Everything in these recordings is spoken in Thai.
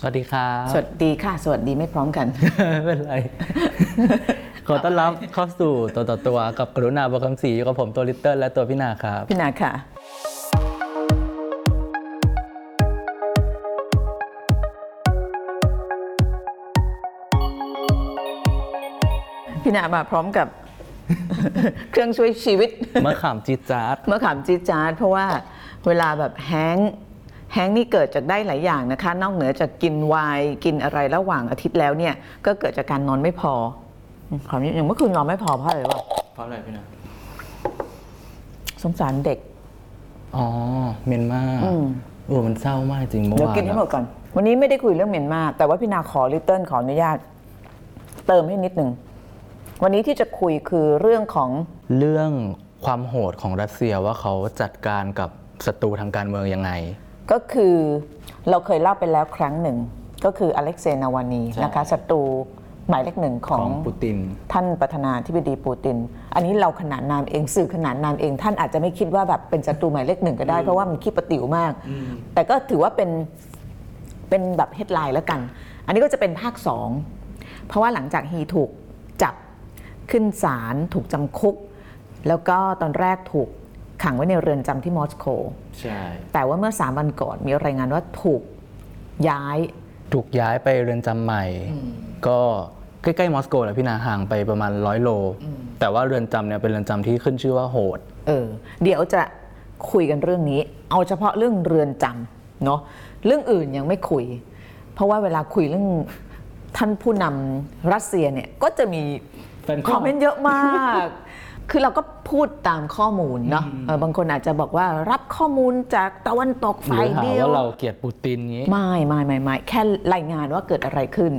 สวัสดีครับ สวัสดีค่ะ สวัสดีไม่พร้อมกัน ไม่เป็นไร ขอต้อนรับเข้าสู่ตัวต่อตัวกับกรุณาบวกคำศรีอยู่กับผมตัวลิตเติ้ลและตัวพี่นาครับ พี่นาค่ะ พี่นามาพร้อมกับ เครื่องช่วยชีวิตมะขามจีดจาร์ดมะขามจีดจาร์ดเพราะว่าเวลาแบบแห้งก์ แห้งก์นี่เกิดจากได้หลายอย่างนะคะ นอกเหนือจากกินไวน์กินอะไรระหว่างอาทิตย์แล้วเนี่ย ก็เกิดจากการนอนไม่พออืมขอนี้อย่างเมื่อคืนนอนไม่พอเพราะอะไรวะเพราะอะไรพี่นาสงสารเด็ก อ๋อ เมียนมาอืมโอ้มันเศร้ามากจริงเมื่อเดี๋ยววานกินให้หมดก่อน วันนี้ไม่ได้คุยเรื่องเมียนมา แต่ว่าพี่นาขอลิตเติ้ลขออนุญาต เติมให้นิดหนึ่ง วันนี้ที่จะคุยคือเรื่องของเรื่องความโหดของรัสเซียว่าเขาจัดการกับศัตรูทางการเมืองยังไง ก็คือเราเคยเล่าไปแล้วครั้งหนึ่ง ก็คืออเล็กเซย์นาวานีใช่นะคะศัตรูหมายเลขหนึ่งขขอองงปูติน ท่านประธานาธิบดีปูติน อันนี้เราขนานนามเองสื่อขนานนามเอง ท่านอาจจะไม่คิดว่าแบบเป็นศัตรูหมายเลขหนึ่งก็ได้ เพราะว่ามันขี้ประติ๋วมาก แต่ก็ถือว่าเป็นเป็นแบบเฮดไลน์แล้วกัน อันนี้ก็จะเป็นภาคสองเพราะว่าหลังจากฮีถูกจับขึ้นศาลถูกจำคุก แล้วก็ตอนแรกถูก ขังไว้ในเรือนจำที่มอสโกใช่แต่ว่าเมื่อสามวันก่อนมีรายงานว่าถูกย้ายถูกย้ายไปเรือนจำใหม่ ก็ใกล้ๆมอสโกแหละพี่นาห่างไปประมาณร้อยโล แต่ว่าเรือนจำเนี่ยเป็นเรือนจำที่ขึ้นชื่อว่าโหด เออ เดี๋ยวจะคุยกันเรื่องนี้ เอาเฉพาะเรื่องเรือนจำเนาะเรื่องอื่นยังไม่คุย เพราะว่าเวลาคุยเรื่องท่านผู้นำรัสเซียเนี่ยก็จะมีแฟนคลับคอมเมนต์เยอะมาก คือเราก็พูดตามข้อมูลเนาะเออบางคนอาจจะบอกว่ารับข้อมูลจากตะวันตกหรืฝ่ายอหาเดียวว่าเราเกลียดปูตินงี้ไม่ไม่ไม่ไม่แค่รายงานว่าเกิดอะไรขึ้น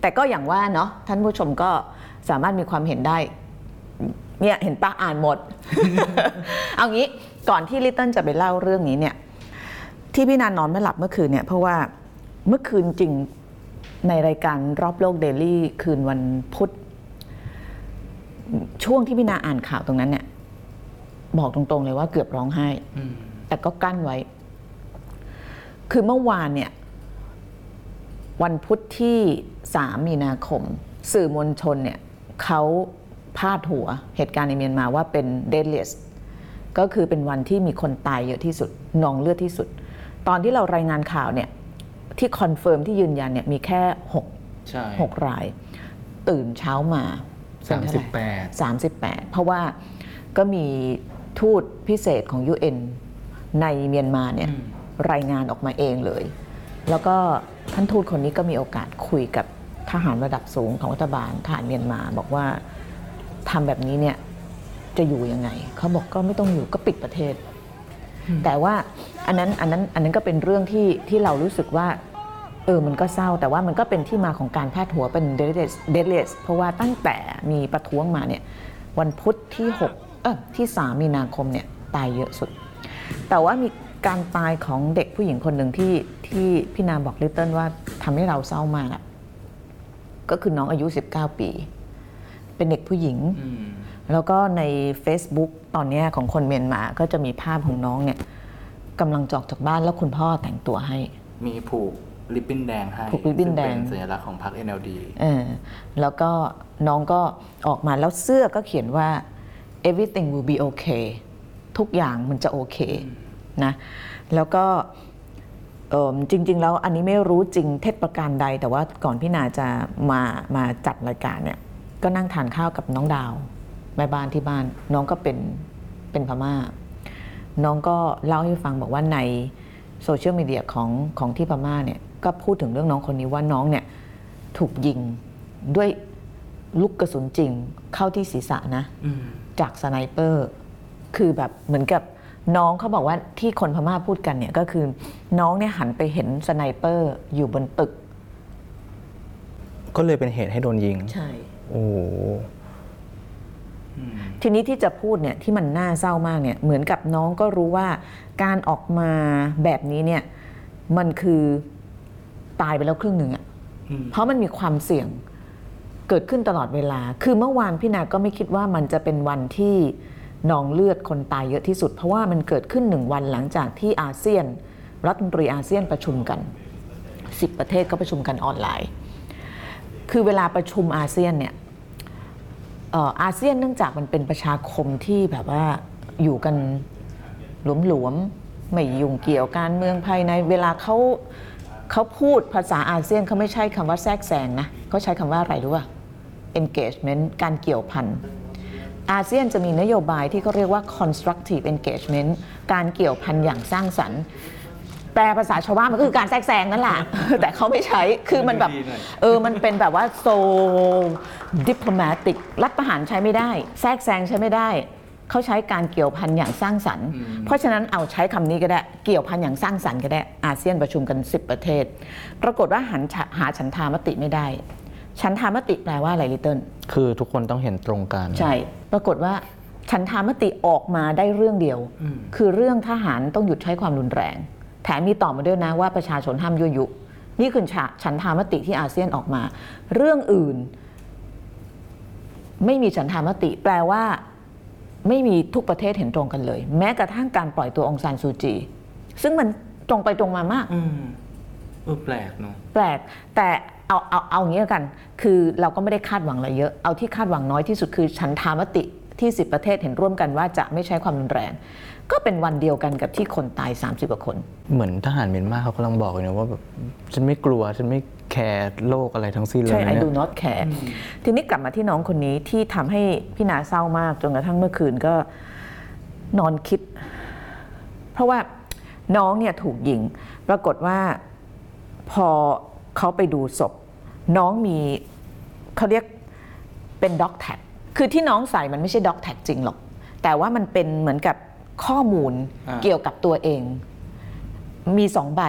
แต่ก็อย่างว่าเนาะท่านผู้ชมก็สามารถมีความเห็นได้เนี่ยเห็นปะอ่านหมด เอางี้ก่อนที่ลิตเติ้ลจะไปเล่าเรื่องนี้เนี่ย ที่พี่นานนอนไม่หลับเมื่อคืนเนี่ย เพราะว่าเมื่อคืนจริงในรายการรอบโลกเดลี่คืนวันพุธ ช่วงที่พี่นาอ่านข่าวตรงนั้นเนี่ยบอกตรงๆเลยว่าเกือบร้องไห้แต่ก็กั้นไว้ คือเมื่อวานเนี่ย วันพุธที่ 3 มีนาคม สื่อมวลชนเนี่ยเขาพาดหัวเหตุการณ์ในเมียนมาว่าเป็น deadliest ก็คือเป็นวันที่มีคนตายเยอะที่สุดนองเลือดที่สุด ตอนที่เรารายงานข่าวเนี่ย ที่ confirm ที่ยืนยันเนี่ยมีแค่6ใช่6ราย ตื่นเช้ามา สามสิบแปด38เพราะว่าก็มีทูตพิเศษของ UN ในเมียนมาเนี่ยรายงานออกมาเองเลย แล้วก็ท่านทูตคนนี้ก็มีโอกาสคุยกับทหารระดับสูงของรัฐบาลทหารเมียนมา บอกว่าทำแบบนี้เนี่ยจะอยู่ยังไง เขาบอกก็ไม่ต้องอยู่ก็ปิดประเทศ แต่ว่าอันนั้นอันนั้นอันนั้นก็เป็นเรื่องที่ที่เรารู้สึกว่า เออ มันก็เศร้าแต่ว่ามันก็เป็นที่มาของการพาดหัวเป็น deadless deadless เพราะว่าตั้งแต่มีประท้วงมาเนี่ยวันพุธที่6เออที่ 3 มีนาคมเนี่ยตายเยอะสุด แต่ว่ามีการตายของเด็กผู้หญิงคนหนึ่งที่ที่พี่นาบอกลิตเติ้ลว่าทำให้เราเศร้ามากอะก็คือน้องอายุ 19 ปี เป็นเด็กผู้หญิง แล้วก็ใน Facebook ตอนเนี้ยของคนเมียนมา ก็จะมีภาพของน้องเนี่ยกำลังจอกจากบ้านแล้วคุณพ่อแต่งตัวให้ มีผูก ริบบิ้นแดงให้ผูกริบบิ้นแดง ซึ่เป็นสัญลักษณ์ของพรรค NLD เออแล้วก็น้องก็ออกมาแล้วเสื้อก็เขียนว่า everything will be okay ทุกอย่างมันจะโอเคนะแล้วก็เอิ่มจริง ๆ แล้วอันนี้ไม่รู้จริงเท็จประการใด แต่ว่าก่อนพี่นาจะมามาจัดรายการเนี่ยก็นั่งทานข้าวกับน้องดาวแม่บ้านที่บ้าน น้องก็เป็นเป็นพม่า น้องก็เล่าให้ฟังบอกว่าในโซเชียลมีเดียของของที่พม่าเนี่ย ก็พูดถึงเรื่องน้องคนนี้ว่าน้องเนี่ยถูกยิงด้วยลูกกระสุนจริงเข้าที่ศีรษะนะจาก sniper คือแบบเหมือนกับน้องเขาบอกว่าที่คนพม่าพูดกันเนี่ยก็คือ น้องเนี่ยหันไปเห็น sniper อยู่บนตึก ก็เลยเป็นเหตุให้โดนยิง ใช่ โอ้โหทีนี้ที่จะพูดเนี่ยที่มันน่าเศร้ามากเนี่ยเหมือนกับน้องก็รู้ว่าการออกมาแบบนี้เนี่ยมันคือ ตายไปแล้วครึ่งหนึ่งอะเพราะมันมีความเสี่ยงเกิดขึ้นตลอดเวลา คือเมื่อวานพี่นาก็ไม่คิดว่ามันจะเป็นวันที่นองเลือดคนตายเยอะที่สุด เพราะว่ามันเกิดขึ้นหนึ่งวันหลังจากที่อาเซียน รัฐมนตรีอาเซียนประชุมกัน 10 ประเทศก็ประชุมกันออนไลน์ คือเวลาประชุมอาเซียนเนี่ยเอ่ออาเซียนเนื่องจากมันเป็นประชาคมที่แบบว่าอยู่กันหลวมๆไม่ยุ่งเกี่ยวการเมืองภายในเวลาเขา เขาพูดภาษาอาเซียนเขาไม่ใช่คำว่าแทรกแซงนะเขาใช้คำว่าอะไรรู้ป่ะ engagement การเกี่ยวพันอาเซียนจะมีนโยบายที่เขาเรียกว่า constructive engagement การเกี่ยวพันอย่างสร้างสรรค์แปลภาษาชาวบ้านมันก็คือการแทรกแซงนั่นแหละ แต่เขาไม่ใช้ คือมันแบบดีหน่อยเออ มันเป็นแบบว่า so diplomatic รัฐประหารใช้ไม่ได้ แทรกแซงใช้ไม่ได้ เขาใช้การเกี่ยวพันอย่างสร้างสรรค์ เพราะฉะนั้นเอาใช้คำนี้ก็ได้เกี่ยวพันอย่างสร้างสรรค์ก็ได้อาเซียนประชุมกัน 10 ประเทศ ปรากฏว่าหันฉะหาฉันทามติไม่ได้ฉันทามติแปลว่าอะไรลิตเติ้ลคือทุกคนต้องเห็นตรงกัน ใช่ ปรากฏว่าฉันทามติออกมาได้เรื่องเดียว คือเรื่องทหารต้องหยุดใช้ความรุนแรง แถมมีต่อมาด้วยนะว่าประชาชนห้ามยั่วยุ นี่คือฉะฉันทามติที่อาเซียนออกมา เรื่องอื่น ไม่มีฉันทามติ แปลว่า ไม่มีทุกประเทศเห็นตรงกันเลย แม้กระทั่งการปล่อยตัวองซานซูจี ซึ่งมันตรงไปตรงมามากอืมเออแปลกเนาะแปลกแต่เอาเอาเอาอย่างนี้แล้วกัน คือเราก็ไม่ได้คาดหวังอะไรเยอะเอาที่คาดหวังน้อยที่สุดคือฉันทามติที่ 10 ประเทศเห็นร่วมกันว่าจะไม่ใช้ความรุนแรง ก็เป็นวันเดียวกันกับที่คนตาย 30กว่าคน เหมือนทหารเมียนมาเขากำลังบอกเลยนะว่าแบบฉันไม่กลัวฉันไม่ แคร์โลกอะไรทั้งสิ้นเลยใช่นะ I เนี่ย do not care ทีนี้กลับมาที่น้องคนนี้ที่ทำให้พี่นาเศร้ามากจนกระทั่งเมื่อคืนก็นอนคิด เพราะว่าน้องเนี่ยถูกยิง ปรากฏว่าพอเขาไปดูศพ น้องมีเขาเรียกเป็น dog tag คือที่น้องใส่มันไม่ใช่ dog tag จริงหรอก แต่ว่ามันเป็นเหมือนกับข้อมูลอ่า เกี่ยวกับตัวเอง มีสองใบ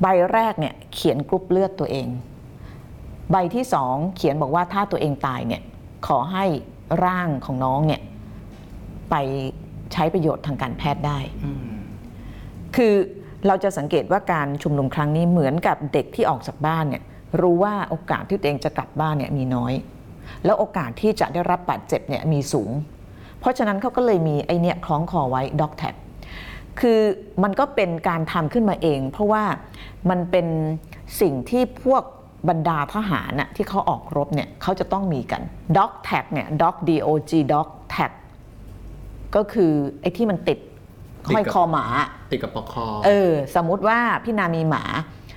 ใบแรกเนี่ย เขียนกรุ๊ปเลือดตัวเอง ใบที่สองเขียนบอกว่าถ้าตัวเองตายเนี่ยขอให้ร่างของน้องเนี่ยไปใช้ประโยชน์ทางการแพทย์ได้ คือเราจะสังเกตว่าการชุมนุมครั้งนี้เหมือนกับเด็กที่ออกจากบ้านเนี่ยรู้ว่าโอกาสที่ตัวเองจะกลับบ้านเนี่ยมีน้อย แล้วโอกาสที่จะได้รับบาดเจ็บเนี่ยมีสูง เพราะฉะนั้นเขาก็เลยมีไอเนี่ยคล้องคอไว้ด็อกแท็ คือมันก็เป็นการทำขึ้นมาเอง เพราะว่ามันเป็นสิ่งที่พวกบรรดาทหารน่ะที่เขาออกรบเนี่ยเขาจะต้องมีกันด็อกแท็เนี่ยด็อก D O G ด็อกแท็ก็คือไอ้ที่มันติดห้อยคอหมา ติดกับปอกคอ เออ สมมุติว่าพี่นามีหมา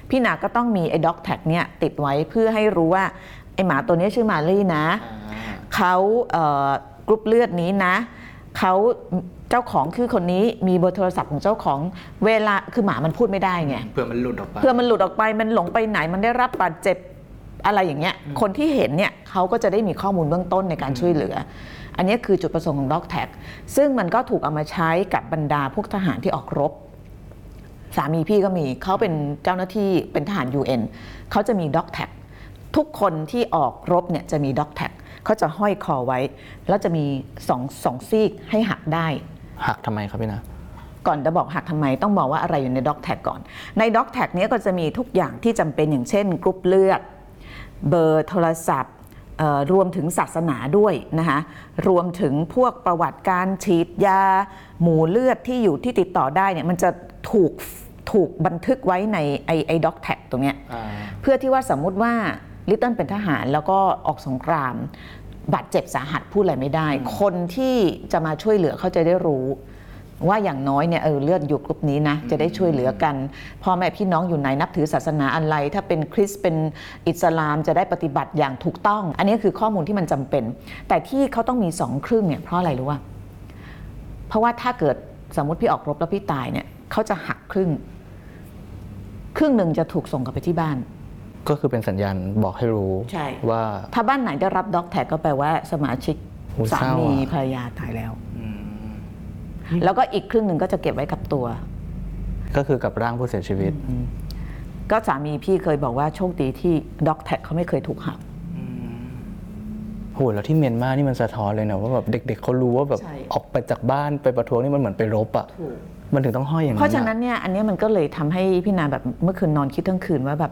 พี่นาก็ต้องมีไอ้ด็อกแท็กเนี่ยติดไว้เพื่อให้รู้ว่า ไอ้หมาตัวนี้ชื่อมาลี่นะ เขาเอ่อกรุ๊ปเลือดนี้นะ เขา เจ้าของคือคนนี้มีเบอร์โทรศัพท์ของเจ้าของเวลาคือหมามันพูดไม่ได้ไง เพื่อมันหลุดออกไป เพื่อมันหลุดออกไปมันหลงไปไหนมันได้รับบาดเจ็บอะไรอย่างเงี้ยคนที่เห็นเนี่ยเขาก็จะได้มีข้อมูลเบื้องต้นในการช่วยเหลือ อันนี้คือจุดประสงค์ของด็อกแท็กซึ่งมันก็ถูกเอามาใช้กับบรรดาพวกทหารที่ออกรบ สามีพี่ก็มีเขาเป็นเจ้าหน้าที่เป็นทหาร UN เขาจะมี dog tag ทุกคนที่ออกรบเนี่ยจะมี dog tag เขาจะห้อยคอไว้ แล้วจะมีสองสองซีกให้หักได้ หักทำไมครับพี่นะก่อนจะบอกหักทำไมต้องบอกว่าอะไรอยู่ใน dog tag ก่อน ใน dog tag เนี่ยก็จะมีทุกอย่างที่จำเป็นอย่างเช่นกรุ๊ปเลือด เบอร์โทรศัพท์เอ่อรวมถึงศาสนาด้วยนะคะรวมถึงพวกประวัติการฉีดยา หมูเลือดที่อยู่ที่ติดต่อได้เนี่ยมันจะถูกถูกบันทึกไว้ในไอไอด็อกแท็กตรงเนี้ยเพื่อที่ว่าสมมุติว่าลิตเติ้ลเป็นทหารแล้วก็ออกสงคราม บาดเจ็บสาหัสพูดอะไรไม่ได้ คนที่จะมาช่วยเหลือเขาจะได้รู้ว่าอย่างน้อยเนี่ยเออเลือดอยู่กลุ่มนี้นะจะได้ช่วยเหลือกันพ่อแม่พี่น้องอยู่ไหนนับถือศาสนาอะไร ถ้าเป็นคริสต์เป็นอิสลามจะได้ปฏิบัติอย่างถูกต้อง อันนี้คือข้อมูลที่มันจำเป็น แต่ที่เขาต้องมีสองครึ่งเนี่ยเพราะอะไรรู้ว่า เพราะว่าถ้าเกิดสมมติพี่ออกรบแล้วพี่ตายเนี่ยเขาจะหักครึ่ง ครึ่งหนึ่งจะถูกส่งกลับไปที่บ้าน ก็คือเป็นสัญญาณบอกให้รู้ใช่ ว่า ถ้าบ้านไหนได้รับด็อกแท็กก็แปลว่าสมาชิกโอ้สาเศร้ามีอะ ภรรยาตายแล้วแล้วก็อีกครึ่งหนึ่งก็จะเก็บไว้กับตัว ก็คือกับร่างผู้เสียชีวิต ก็สามีพี่เคยบอกว่าโชคดีที่ด็อกแท็กเขาไม่เคยถูกหัก โหแล้วที่เมียนมานี่มันสะท้อนเลยนะว่าแบบเด็ก ๆเขารู้ว่าแบบใช่ ออกไปจากบ้านไปประท้วงนี่มันเหมือนไปรบอะมันถึงต้องห้อยอย่างนั้นเพราะฉะอนั้นเนี่ยอันเนี้ยมันก็เลยทำให้พี่นาแบบเมื่อคืนนอนคิดทั้งคืนว่าแบบ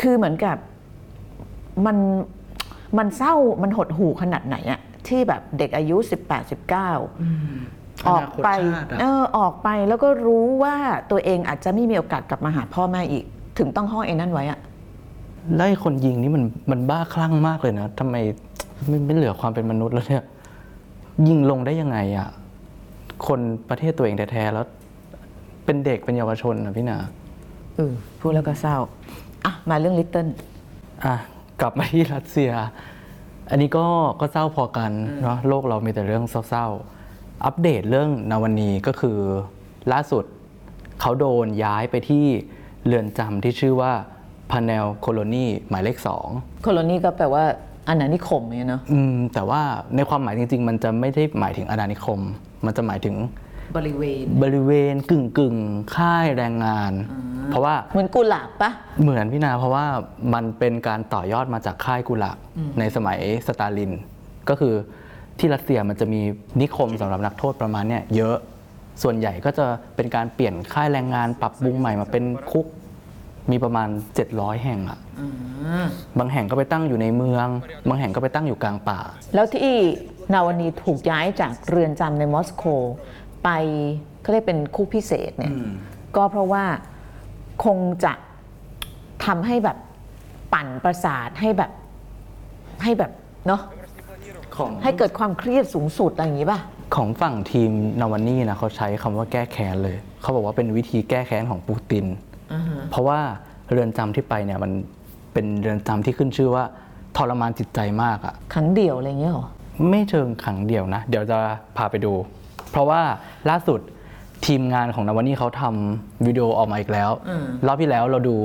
คือเหมือนกับมันมันเศร้ามันหดหู่ขนาดไหนอะที่แบบเด็กอายุ 18 19 ออกไปอนาคตชาติอะเออออกไปแล้วก็รู้ว่าตัวเองอาจจะไม่มีโอกาสกลับมาหาพ่อแม่อีก ถึงต้องห้อยไอ้นั่นไว้อะไล่คนยิงนี่มันมันบ้าคลั่งมากเลยนะทำไมไม่ไม่เหลือความเป็นมนุษย์แล้วเนี่ย ยิงลงได้ยังไงอะคนประเทศตัวเองแท้ๆแล้ว เป็นเด็กเป็นเยาวชนนะพี่นาเออพูดแล้วก็เศร้า อะมาเรื่องลิตเติ้ลอะกลับมาที่รัสเซีย อันนี้ก็ก็เศร้าพอกันเนาะโลกเรามีแต่เรื่องเศร้าๆ อัปเดตเรื่องนาวานีก็คือล่าสุดเขาโดนย้ายไปที่เรือนจำที่ชื่อว่าพาเนลโคโลนีหมายเลขสองโคโลนีก็แปลว่าอาณานิคมเนี่ยเนาะอืมแต่ว่าในความหมายจริง ๆ มันจะไม่ได้หมายถึงอาณานิคม มันจะหมายถึง บริเวณ บริเวณกึ่งกึ่งๆค่ายแรงงาน เพราะว่าเหมือนกุหลาบปะเหมือนพี่นาเพราะว่ามันเป็นการต่อยอดมาจากค่ายกุหลาบในสมัยสตาลิน ก็คือที่รัสเซียมันจะมีนิคมสำหรับนักโทษประมาณเนี้ยเยอะส่วนใหญ่ก็จะเป็นการเปลี่ยนค่ายแรงงานปรับปรุงใหม่มาเป็นคุกมีประมาณ 700 แห่งอะบางแห่งก็ไปตั้งอยู่ในเมือง บางแห่งก็ไปตั้งอยู่กลางป่า แล้วที่นาวานีถูกย้ายจากเรือนจำในมอสโก ไปเขาเรียกเป็นคุกพิเศษเนี่ยก็เพราะว่าคงจะทำให้แบบปั่นประสาทให้แบบให้แบบเนาะของให้เกิดความเครียดสูงสุดอะไรอย่างนี้ป่ะ ของฝั่งทีมนาวานี่นะเขาใช้คำว่าแก้แค้นเลย เขาบอกว่าเป็นวิธีแก้แค้นของปูติน เพราะว่าเรือนจำที่ไปเนี่ยมันเป็นเรือนจำที่ขึ้นชื่อว่าทรมานจิตใจมากอะครั้งเดียวอะไรอย่างเงี้ยเหรอ ไม่เชิงขังเดียวนะ เดี๋ยวจะพาไปดู เพราะว่าล่าสุดทีมงานของนาวานี่เขาทำวิดีโอออกมาอีกแล้วรอบที่แล้วเราดู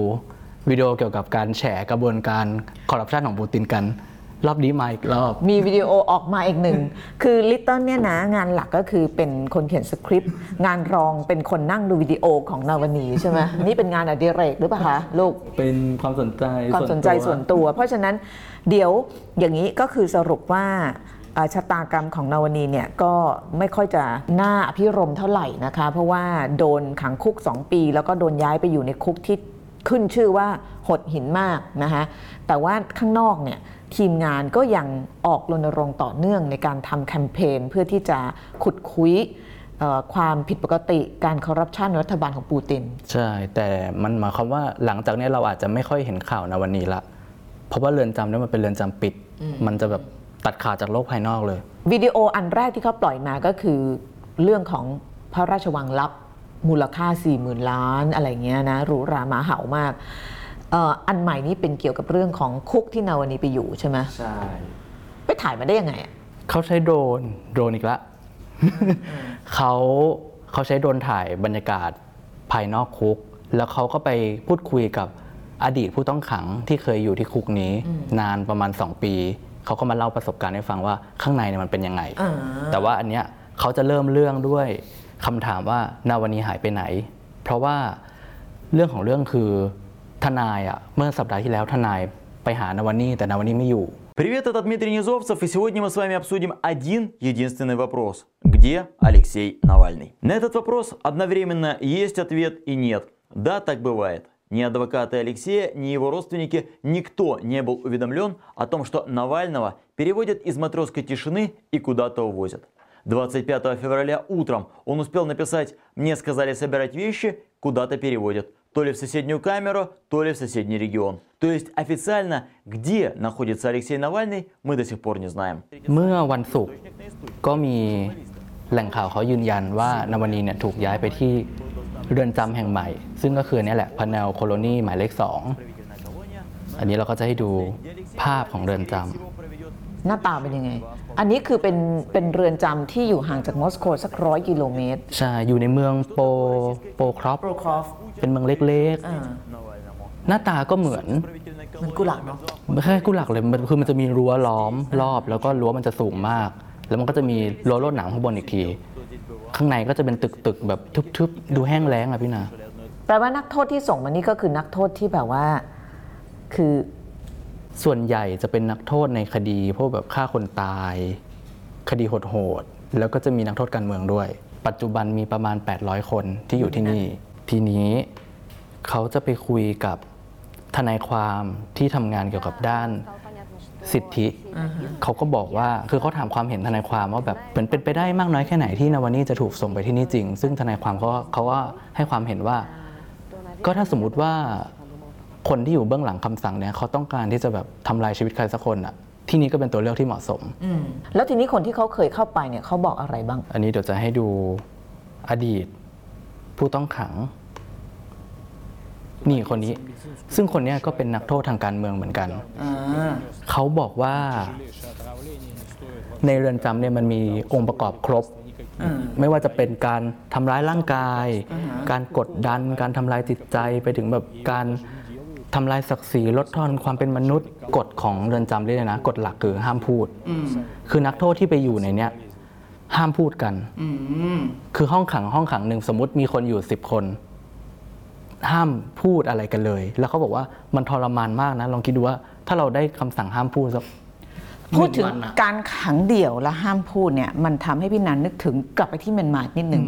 วิดีโอเกี่ยวกับการแฉกระบวนการคอร์รัปชันของปูตินกัน รอบนี้มาอีกรอบ มีวิดีโอออกมาอีกหนึ่ง คือลิตเติ้ลเนี่ยนะ งานหลักก็คือเป็นคนเขียนสคริปต์ งานรองเป็นคนนั่งดูวิดีโอของนาวานีใช่ไหมนี่เป็นงานอดิเรกหรือเปล่าคะลูก เป็นความสนใจความสนใจส่วนตัว เพราะฉะนั้นเดี๋ยวอย่างนี้ก็คือสรุปว่าเอ่อ ชะตากรรมของนาวานีเนี่ยก็ไม่ค่อยจะน่าอภิรมย์เท่าไหร่นะคะ เพราะว่าโดนขังคุก 2 ปี แล้วก็โดนย้ายไปอยู่ในคุกที่ขึ้นชื่อว่าหดหินมากนะคะแต่ว่าข้างนอกเนี่ยทีมงานก็ยังออกรณรงค์ต่อเนื่องในการทำแคมเปญเพื่อที่จะขุดคุยเอ่อความผิดปกติการคอร์รัปชันรัฐบาลของปูติน ใช่ แต่มันหมายความว่าหลังจากนี้เราอาจจะไม่ค่อยเห็นข่าวในวันนี้ละ เพราะว่าเรือนจำเนี่ยมันเป็นเรือนจำปิด มันจะแบบ ตัดขาดจากโลกภายนอกเลย วิดีโออันแรกที่เขาปล่อยมาก็คือเรื่องของพระราชวังลับมูลค่า 4 0,000 ล้านอะไรเงี้ยนะหรูหราหมาเห่ามากเอ่ออันใหม่นี้เป็นเกี่ยวกับเรื่องของคุกที่นาวานีไปอยู่ใช่ไหมใช่ ไปถ่ายมาได้ยังไงอะเขาใช้โดรนโดรนอีกละเขาเขาใช้โดรนถ่ายบรรยากาศภายนอกคุก แล้วเขาก็ไปพูดคุยกับอดีตผู้ต้องขังที่เคยอยู่ที่คุกนี้ นานประมาณ 2 ปี เขาก็มาเล่าประสบการณ์ให้ฟังว่าข้างในเนี่ยมันเป็นยังไง แต่ว่าอันเนี้ยเขาจะเริ่มเรื่องด้วยคำถามว่านาวานีหายไปไหน เพราะว่าเรื่องของเรื่องคือทนายอ่ะเมื่อสัปดาห์ที่แล้วทนายไปหานาวานีแต่นาวานีไม่อยู่ Привет, это Дмитрий Низовцев, и сегодня мы с вами обсудим один единственный вопрос. Где Алексей Навальный? На этот вопрос одновременно есть ответ и нет. Да, так бывает. Ни адвокаты Алексея, ни его родственники, никто не был уведомлен о том, что Навального переводят из матросской тишины и куда-то увозят. 25 февраля утром он успел написать «Мне сказали собирать вещи, куда-то переводят». То ли в соседнюю камеру, то ли в соседний регион. То есть официально, где находится Алексей Навальный, мы до сих пор не знаем. เมื่อวันศุกร์ก็มีแหล่งข่าวเขายืนยันว่านาวานีเนี่ยถูกย้ายไปที่ เรือนจำแห่งใหม่ ซึ่งก็คือเนี่ยแหละพาเนลโคโลนีหมายเลขสองอันนี้เราก็จะให้ดูภาพของเรือนจำหน้าตาเป็นยังไง อันนี้คือเป็นเป็นเรือนจำที่อยู่ห่างจากมอสโกสักร้อยกิโลเมตร ใช่ อยู่ในเมืองโปโปครอปโปรคอฟเป็นเมืองเล็กๆ หน้าตาก็เหมือนมันกุหลาบเนาะไม่ใช่กุหลักเลยมันคือมันจะมีรั้วล้อมรอบ แล้วก็รั้วมันจะสูงมาก แล้วมันก็จะมีรั้วลวดหนามข้างบนอีกที ข้างในก็จะเป็นตึกๆแบบทึบๆ ดูแห้งแล้งอะพี่นา แปลว่านักโทษที่ส่งมานี่ก็คือนักโทษที่แบบว่า คือส่วนใหญ่จะเป็นนักโทษในคดีพวกแบบฆ่าคนตาย คดีโหดๆ แล้วก็จะมีนักโทษการเมืองด้วย ปัจจุบันมีประมาณ 800 คนที่อยู่ที่นี่ ทีนี้เขาจะไปคุยกับทนายความที่ทำงานเกี่ยวกับด้าน สิทธิเขาก็บอกว่าคือเขาถามความเห็นทนายความว่าแบบเป็นเป็นไปได้มากน้อยแค่ไหนที่นาวานี่จะถูกส่งไปที่นี่จริง ซึ่งทนายความเขาก็เขาก็ให้ความเห็นว่า ก็ถ้าสมมุติว่าคนที่อยู่เบื้องหลังคำสั่งเนี่ยเขาต้องการที่จะแบบทำลายชีวิตใครสักคนอะที่นี้ก็เป็นตัวเลือกที่เหมาะสม แล้วทีนี้คนที่เขาเคยเข้าไปเนี่ยเขาบอกอะไรบ้าง อันนี้เดี๋ยวจะให้ดูอดีต ผู้ต้องขัง นี่คนนี้ ซึ่งคนเนี้ยก็เป็นนักโทษทางการเมืองเหมือนกันเขาบอกว่าในเรือนจำเนี่ยมันมีองค์ประกอบครบไม่ว่าจะเป็นการทำร้ายร่างกายการกดดัน การทำลายจิตใจไปถึงแบบการทำลายศักดิ์ศรีลดทอนความเป็นมนุษย์กฎของเรือนจำเลยนะกฎหลักคือห้ามพูดคือนักโทษที่ไปอยู่ในเนี้ยห้ามพูดกันคือห้องขังห้องขังหนึ่งสมมติมีคนอยู่สิบคน ห้ามพูดอะไรกันเลย แล้วเขาบอกว่ามันทรมานมากนะ ลองคิดดูว่าถ้าเราได้คำสั่งห้ามพูดสักพูดถึงหนึ่วันอะ การขังเดี่ยวและห้ามพูดเนี่ยมันทำให้พี่นันนึกถึงกลับไปที่เมียนมานิดหนึ่ง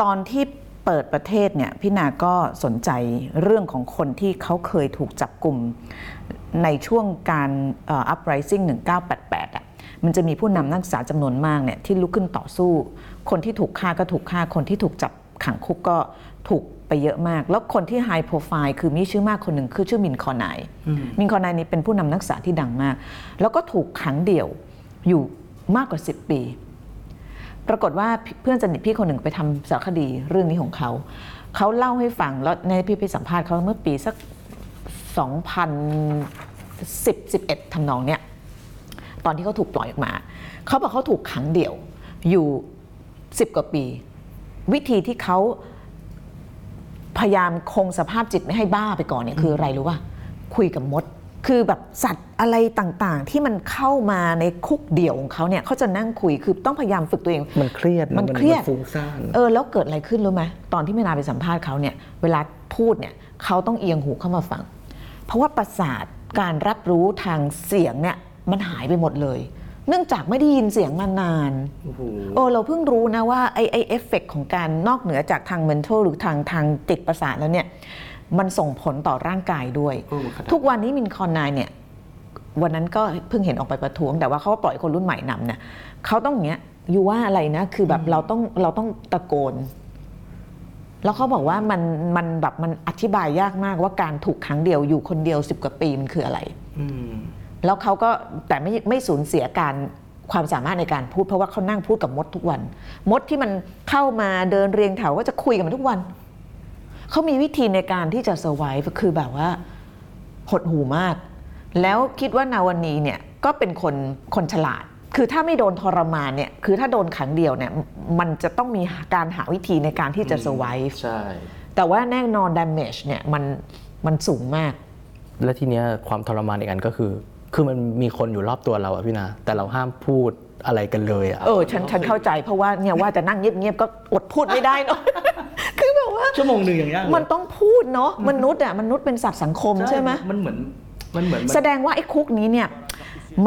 ตอนที่เปิดประเทศเนี่ยพี่นาก็สนใจเรื่องของคนที่เขาเคยถูกจับกลุ่มในช่วงการเอ่อ uprising 1988อะมันจะมีผู้นำนักศึกษาจำนวนมากเนี่ยที่ลุกขึ้นต่อสู้ คนที่ถูกฆ่าก็ถูกฆ่าคนที่ถูกจับขังคุกก็ถูก ไปเยอะมาก แล้วคนที่ high profile คือมีชื่อมากคนหนึ่งคือชื่อมินคอร์ไนายมินคอร์ไนายนี่เป็นผู้นำนักศึกษาที่ดังมาก แล้วก็ถูกขังเดี่ยวอยู่มากกว่า 10 ปี ปรากฏว่าเพื่อนสนิทพี่คนหนึ่งไปทำสารคดีเรื่องนี้ของเขา เขาเล่าให้ฟังแล้วในพี่ไปสัมภาษณ์เขาเมื่อปีสัก 2010 11ทำนองเนี้ยตอนที่เขาถูกปล่อยออกมา เขาบอกเขาถูกขังเดี่ยวอยู่ 10 กว่าปี วิธีที่เขา พยายามคงสภาพจิตไม่ให้บ้าไปก่อนเนี่ยคืออะไรรู้ป่ะคุยกับมด คือแบบสัตว์อะไรต่างๆ ที่มันเข้ามาในคุกเดี่ยวของเขาเนี่ยเขาจะนั่งคุยคือต้องพยายามฝึกตัวเอง มันเครียดะมันเครียดฟุ้งซ่านเออแล้วเกิดอะไรขึ้นรู้ไหมตอนที่พี่นาไปสัมภาษณ์เขาเนี่ยเวลาพูดเนี่ยเขาต้องเอียงหูเข้ามาฟัง เพราะว่าประสาทการรับรู้ทางเสียงเนี่ยมันหายไปหมดเลย เนื่องจากไม่ได้ยินเสียงมานานโอ้เราเพิ่งรู้นะว่าไอไอเอฟเฟกของการนอกเหนือจากทาง mental หรือทางทางจิตประสาทแล้วเนี่ยมันส่งผลต่อร่างกายด้วยเออขนาดทุกวันนี้มินโกนายเนี่ยวันนั้นก็เพิ่งเห็นออกไปประท้วง แต่ว่าเขาก็ปล่อยคนรุ่นใหม่นำเนี่ยเขาต้องอย่างเงี้ยอยู่ว่าอะไรนะ คือแบบเราต้องเราต้องตะโกน แล้วเขาบอกว่ามันมันแบบมันอธิบายยากมากว่าการถูกขังเดียวอยู่คนเดียวสิบกว่าปีมันคืออะไร แล้วเขาก็แต่ไม่ไม่สูญเสียการความสามารถในการพูดเพราะว่าเขานั่งพูดกับมดทุกวัน มดที่มันเข้ามาเดินเรียงแถวก็จะคุยกับมันทุกวัน เขามีวิธีในการที่จะ survive คือแบบว่าหดหูมาก แล้วคิดว่านาวนีเนี่ยก็เป็นคนคนฉลาด คือถ้าไม่โดนทรมานเนี่ยคือถ้าโดนขังเดียวเนี่ยมันจะต้องมีการหาวิธีในการที่จะ survive ใช่แต่ว่าแน่นอน damage เนี่ยมันมันสูงมาก และทีเนี้ยความทรมานอีกอันก็คือ คือมันมีคนอยู่รอบตัวเราอะพี่นา แต่เราห้ามพูดอะไรกันเลยอะเออฉันฉันเข้าใจเพราะว่าเนี่ยว่าจะนั่งเงียบๆก็อดพูดไม่ได้เนาะ คือแบบว่าชั่วโมงหนึ่งอย่างยากมันต้องพูดเนาะมนุษย์อะมนุษย์เป็นสัตว์สังคมใช่ไหมมันเหมือนมันเหมือนแสดงว่าไอ้คุกนี้เนี่ย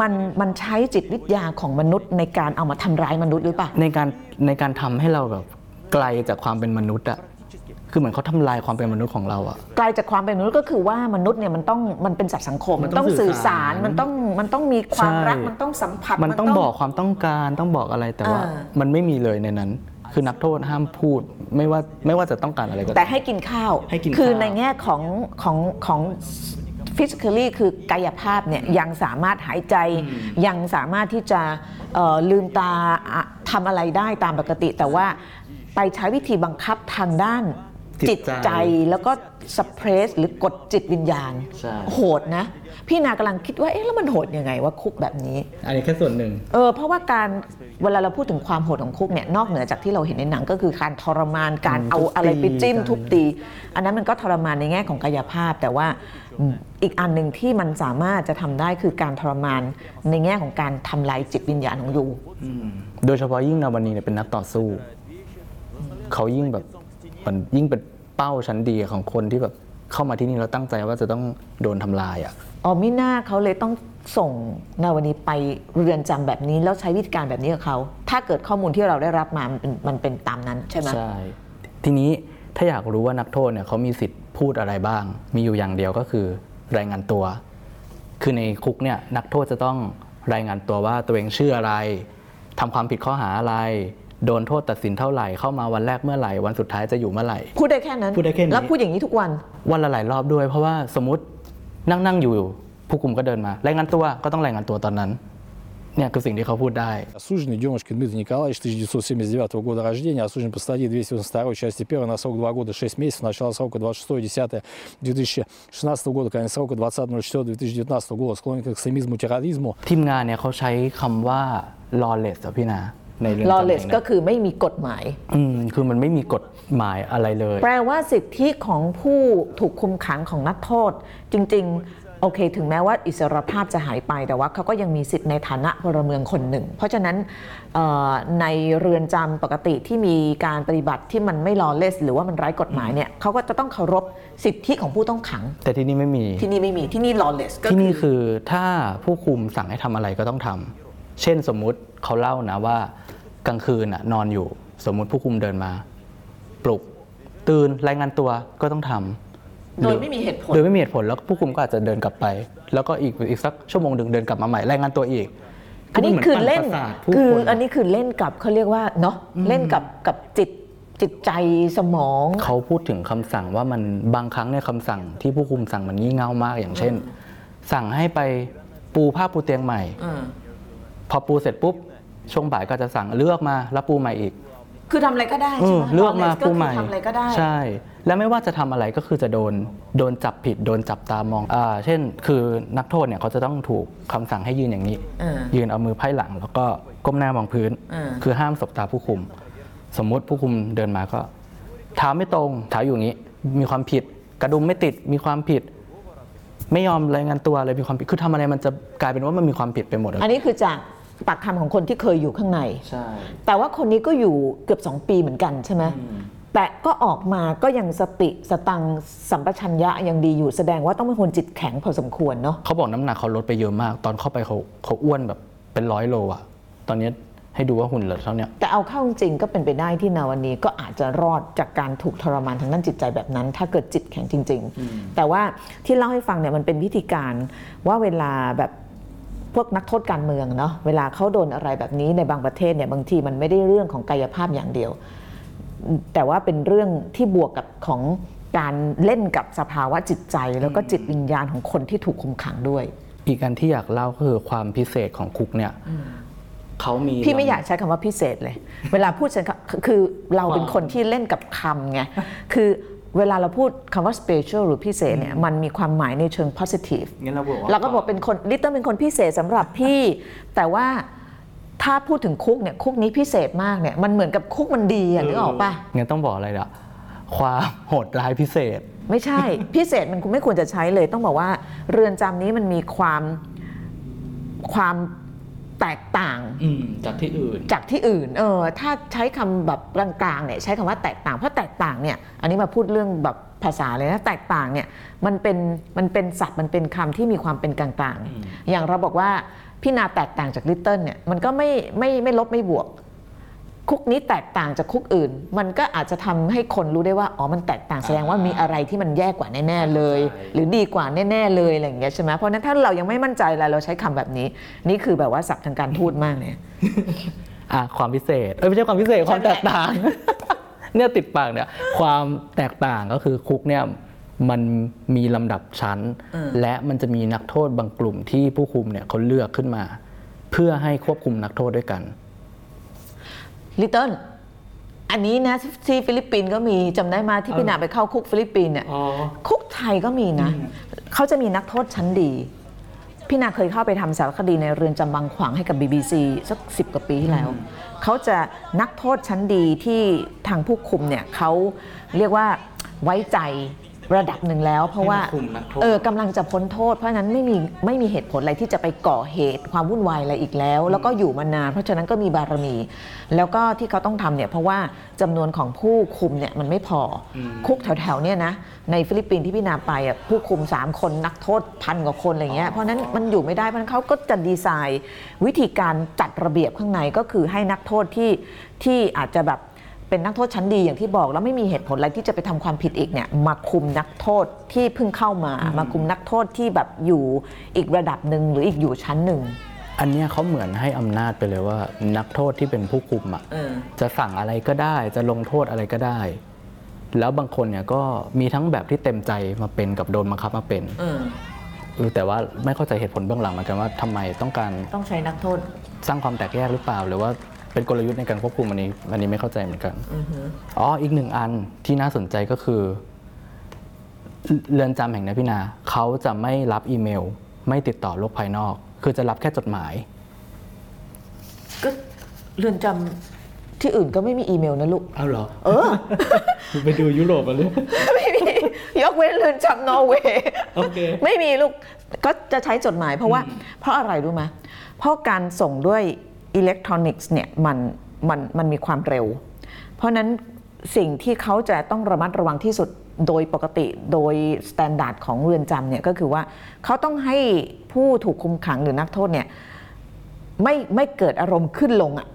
มันมันใช้จิตวิทยาของมนุษย์ในการเอามาทำร้ายมนุษย์หรือเปล่า ในการในการทำให้เราแบบไกลจากความเป็นมนุษย์อะ คือเหมือนเขาทำลายความเป็นมนุษย์ของเราอะ ไกลจากความเป็นมนุษย์ก็คือว่ามนุษย์เนี่ยมันต้องมันเป็นสัตว์สังคม มัมันนต้ต้อองงสื่สื่ออสาสารรมันต้องมันต้องมีความรักใช่มันต้องสัมผัส มันต้องบอกความต้องการต้องบอกอะไรแต่ว่าอ่า มันไม่มีเลยในนั้น คือนักโทษห้ามพูดไม่ว่าไม่ว่าจะต้องการอะไรก็แต่ตาม ให้กินข้าว ให้กินคือข้าว ในแง่ของของของ physically คือกายภาพเนี่ยยังสามารถหายใจ ยังสามารถที่จะเอ่อลืมตาอะทำอะไรได้ตามปกติ แต่ว่าไปใช้วิธีบังคับทางด้าน จิจิตตใจใจแล้วก็ suppress หรือกดจิตวิญญาณ ใช่ โหดนะ พี่นากำลังคิดว่าเอ๊ะแล้วมันโหดยังไงว่าคุกแบบนี้ อันนี้แค่ส่วนหนึ่ง เออเพราะว่าการเวลาเราพูดถึงความโหดของคุกเนี่ยนอกเหนือจากที่เราเห็นในหนังก็คือการทรมานการอืมเอาอะไรไปจิ้มทุบตีทุบตี อันนั้นมันก็ทรมานในแง่ของกายภาพ แต่ว่าอีกอันหนึ่งที่มันสามารถจะทำได้คือการทรมานในแง่ของการทำลายจิตวิญญาณของยู โดยเฉพาะยิ่งนาวันนีเนี่ยเป็นนักต่อสู้ เขายิ่งแบบ มันยิ่งเป็นเป้าชั้นดีของคนที่แบบเข้ามาที่นี่แล้วตั้งใจว่าจะต้องโดนทำลายอะอ๋อมิน่าเขาเลยต้องส่งนาวนีไปเรือนจำแบบนี้แล้วใช้วิธีการแบบนี้กับเขา ถ้าเกิดข้อมูลที่เราได้รับมามันเป็นมันเป็นตามนั้นใช่ไหมใช่ทีนี้ถ้าอยากรู้ว่านักโทษเนี่ยเขามีสิทธิ์พูดอะไรบ้าง มีอยู่อย่างเดียวก็คือรายงานตัว คือในคุกเนี่ยนักโทษจะต้องรายงานตัวว่าตัวเองชื่ออะไรทำความผิดข้อหาอะไร โดนโทษตัดสินเท่าไหร่เข้ามาวันแรกเมื่อไหร่วันสุดท้ายจะอยู่เมื่อไหร่ พูดได้แค่นั้น พูดได้แค่นี้ แล้วพูดอย่างนี้ทุกวัน วันละหลายรอบด้วย เพราะว่าสมมตินั่งนั่งๆอยู่ ผู้คุมก็เดินมารายงานตัวก็ต้องรายงานตัวตอนนั้น เนี่ยคือสิ่งที่เขาพูดได้ Осужденный Демушкин Дмитрий Николаевич, 1979 года рождения, осужден по статье 282 части 1 на срок 2 года 6 месяцев, начало срока 26.10.2016 года, конец срока 20.04.2019 года, склонен к экстремизму, терроризму. ทีมงานเนี่ยเขาใช้คำว่า lawless อะพี่นา ในเรื่อง lawless จำแห่งก็นั้นคือไม่มีกฎหมาย อืมคือมันไม่มีกฎหมายอะไรเลย แปลว่าสิทธิของผู้ถูกคุมขังของนักโทษ จริง ๆ โอเค ถึงแม้ว่าอิสรภาพจะหายไปแต่ว่าเขาก็ยังมีสิทธิ์ในฐานะพลเมืองคนหนึ่ง เพราะฉะนั้นเอ่อในเรือนจำปกติที่มีการปฏิบัติที่มันไม่ลอเลสหรือว่ามันไร้กฎหมายเนี่ยเขาก็จะต้องเคารพสิทธิของผู้ต้องขัง แต่ที่นี่ไม่มีที่นี่ไม่มีที่นี่ลอเลสก็ที่คืนี่อคือถ้าผู้คุมสั่งให้ทำอะไรก็ต้องทำ เช่นสมมุติเขาเล่านะว่ากลางคืนน่ะนอนอยู่ สมมุติผู้คุมเดินมา ปลุกตื่นรายงานตัวก็ต้องทำโดยไม่มีเหตุผล โดยไม่มีเหตุผลแล้วผู้คุมก็อาจจะเดินกลับไป แล้วก็อีกอีกสักชั่วโมงหนึ่งเดินกลับมาใหม่รายงานตัวอีกอันนี้มัหมืคือเล่นปั่ประสาทผู้คือคนอันนี้คือเล่นกับเขาเรียกว่าเนาะเล่นกับกับจิตจิตใจสมอง เขาพูดถึงคำสั่งว่ามันบางครั้งเนี่ยคำสั่งที่ผู้คุมสั่งมันงี่เง่ามากอย่างเช่น สั่งให้ไปปูผ้าปูเตียงใหม่ พอปูเสร็จปุ๊บช่วงบ่ายก็จะสั่งเลือกมาแล้วปูใหม่อีก คือทำอะไรก็ได้เอใช่อไหมเลือกมา lawless ปูใหม่คือทำอะไรก็ได้ ใช่ แล้วไม่ว่าจะทำอะไรก็คือจะโดนโดนจับผิดโดนจับตามองอ่าเช่น คือนักโทษเนี่ยเขาจะต้องถูกคำสั่งให้ยืนอย่างนี้ เออ ยืนเอามือไพ่หลัง แล้วก็ก้มหน้ามองพื้น เออ คือห้ามสบตาผู้คุม สมมุติผู้คุมเดินมาก็เท้าไม่ตรงเท้าอยู่อย่างนี้ มีความผิด กระดุมไม่ติดมีความผิด ไม่ยอมรายงานตัวอะไรมีความผิดคือทำอะไรมันจะกลายเป็นว่ามันมีความผิดไปหมดอะอันนี้คือจาก ปากคำของคนที่เคยอยู่ข้างใน ใช่ แต่ว่าคนนี้ก็อยู่เกือบ 2 ปีเหมือนกันใช่ไหมแต่ก็ออกมาก็ยังสติสตังค์สัมปชัญญะยังดีอยู่แสดงว่าต้องเป็นคนจิตแข็งพอสมควรเนาะ เขาบอกน้ำหนักเขาลดไปเยอะมาก ตอนเข้าไปเขาเขาอ้วนแบบเป็นร้อยโลอะตอนนี้ให้ดูว่าหุ่นเหลือเท่าเนี้ย แต่เอาเข้าจริงๆก็เป็นไปได้ที่นาวันนี้ก็อาจจะรอดจากการถูกทรมานทางด้านจิตใจแบบนั้น ถ้าเกิดจิตแข็งจริง ๆ แต่ว่าที่เล่าให้ฟังเนี่ยมันเป็นวิธีการว่าเวลาแบบ พวกนักโทษการเมืองเนาะเวลาเขาโดนอะไรแบบนี้ในบางประเทศเนี่ยบางทีมันไม่ได้เรื่องของกายภาพอย่างเดียว แต่ว่าเป็นเรื่องที่บวกกับของการเล่นกับสภาวะจิตใจ แล้วก็จิตวิญญาณของคนที่ถูกคุมขังด้วย อีกอันที่อยากเล่าก็คือความพิเศษของคุกเนี่ยเขามีพี่ไม่อยากใช้คำว่าพิเศษเลย เวลาพูดฉันก็คือเราเป็นคนที่เล่นกับคำไงคือ เวลาเราพูดคำว่า special หรือพิเศษเนี่ยมันมีความหมายในเชิง positive งั้นเราบอกว่าเราก็บอกเป็นคนลิตเติ้ลเป็นคนพิเศษสำหรับพี่ แต่ว่าถ้าพูดถึงคุกเนี่ยคุกนี้พิเศษมากเนี่ยมันเหมือนกับคุกมันดีอะนึกออกปะงั้นต้องบอกอะไรล่ะความโหดร้ายพิเศษ ไม่ใช่ พิเศษมันไม่ควรจะใช้เลย ต้องบอกว่าเรือนจำนี้มันมีความความ แตกต่างอืมจากที่อื่น จากที่อื่นเออถ้าใช้คำแบบกลางๆเนี่ยใช้คำว่าแตกต่างเพราะแตกต่างเนี่ยอันนี้มาพูดเรื่องแบบภาษาเลยนะแตกต่างเนี่ยมันเป็นมันเป็นศัพท์มันเป็นคำที่มีความเป็นกลางๆ อย่างเราบอกว่าพี่นาแตกต่างจากลิตเติ้ลเนี่ยมันก็ไม่ไม่ไม่ลบไม่บวก คุกนี้แตกต่างจากคุกอื่น มันก็อาจจะทำให้คนรู้ได้ว่าอ๋อมันแตกต่างแสดงว่ามีอะไรที่มันแย่กว่าแน่ๆเลยใช่หรือดีกว่าแน่ๆเลยอะไรอย่างเงี้ยใช่ไหมเพราะฉะนั้นถ้าเรายังไม่มั่นใจอะไรเราใช้คำแบบนี้ นี่คือแบบว่าศัพท์ทางการทูตมากเนี่ยอะความพิเศษเอ้ยไม่ใช่ความพิเศษความแตกต่างเนี่ยติดปากเนี่ยความแตกต่างก็คือคุกเนี่ยมันมีลำดับชั้น และมันจะมีนักโทษบางกลุ่มที่ผู้คุมเนี่ยเขาเลือกขึ้นมา เพื่อให้ควบคุมนักโทษด้วยกัน littleอันนี้นะที่ฟิลิปปินส์ก็มีจำได้มาที่พี่นาไปเข้าคุกฟิลิปปินส์เนี่ยอ๋อคุกไทยก็มีนะเขาจะมีนักโทษชั้นดี พี่นาเคยเข้าไปทำสารคดีในเรือนจำบางขวางให้กับ BBC สักสิบกว่าปีที่แล้วเขาจะนักโทษชั้นดีที่ทางผู้คุมเนี่ยเขาเรียกว่าไว้ใจ ระดับหนึ่งแล้ว เพราะว่าให้มาคุมนักโทษ เออกำลังจะพ้นโทษ เพราะฉะนั้นไม่มีไม่มีเหตุผลอะไรที่จะไปก่อเหตุความวุ่นวายอะไรอีกแล้ว แล้วก็อยู่มานานเพราะฉะนั้นก็มีบารมี แล้วก็ที่เขาต้องทำเนี่ยเพราะว่าจำนวนของผู้คุมเนี่ยมันไม่พออคุกแถวๆเนี่ยนะในฟิลิปปินส์ที่พี่นาไปอะผู้คุม 3 คนนักโทษพันกว่าคนอะไรเงี้ยเพราะฉะนั้นมันอยู่ไม่ได้เพราะฉะนั้นเขาก็จะดีไซน์ วิธีการจัดระเบียบข้างในก็คือให้นักโทษที่ที่อาจจะแบบ เป็นนักโทษชั้นดีอย่างที่บอกแล้วไม่มีเหตุผลอะไรที่จะไปทำความผิดอีกเนี่ยมาคุมนักโทษที่เพิ่งเข้ามา มาคุมนักโทษที่แบบอยู่อีกระดับหนึ่งหรืออีกอยู่ชั้นหนึ่งอันเนี้ยเขาเหมือนให้อำนาจไปเลยว่า นักโทษที่เป็นผู้คุมอะเออจะสั่งอะไรก็ได้จะลงโทษอะไรก็ได้ แล้วบางคนเนี่ยก็มีทั้งแบบที่เต็มใจมาเป็นกับโดนบังคับมาเป็นเออเออแต่ว่าไม่เข้าใจเหตุผลเบื้องหลังเหมือนกันว่าทำไมต้องการต้องใช้นักโทษ สร้างความแตกแยกหรือเปล่า หรือว่า เป็นกลยุทธ์ในการควบคุมอันนี้อันนี้ไม่เข้าใจเหมือนกันอือหืออ๋ออีกหนึ่งอันที่น่าสนใจก็คือ เรือนจำแห่งนี้พี่นาเขาจะไม่รับอีเมล ไม่ติดต่อโลกภายนอก คือจะรับแค่จดหมาย ก็เรือนจำที่อื่นก็ไม่มีอีเมลนะลูกเอาเหรอ เออ ไปดูยุโรปมาเลยไม่มียกเว้นเรือนจำนอร์เวย์โอเคไม่มีลูกก็จะใช้จดหมายเพราะว่า เพราะอะไรรู้ไหมเพราะการส่งด้วย อิเล็กทรอนิกส์เนี่ยมันมันมันมีความเร็ว เพราะฉะนั้นสิ่งที่เขาจะต้องระมัดระวังที่สุดโดยปกติโดย standard ของเรือนจำเนี่ยก็คือว่าเขาต้องให้ผู้ถูกคุมขังหรือนักโทษเนี่ยไม่ไม่เกิดอารมณ์ขึ้นลงอะ่ะ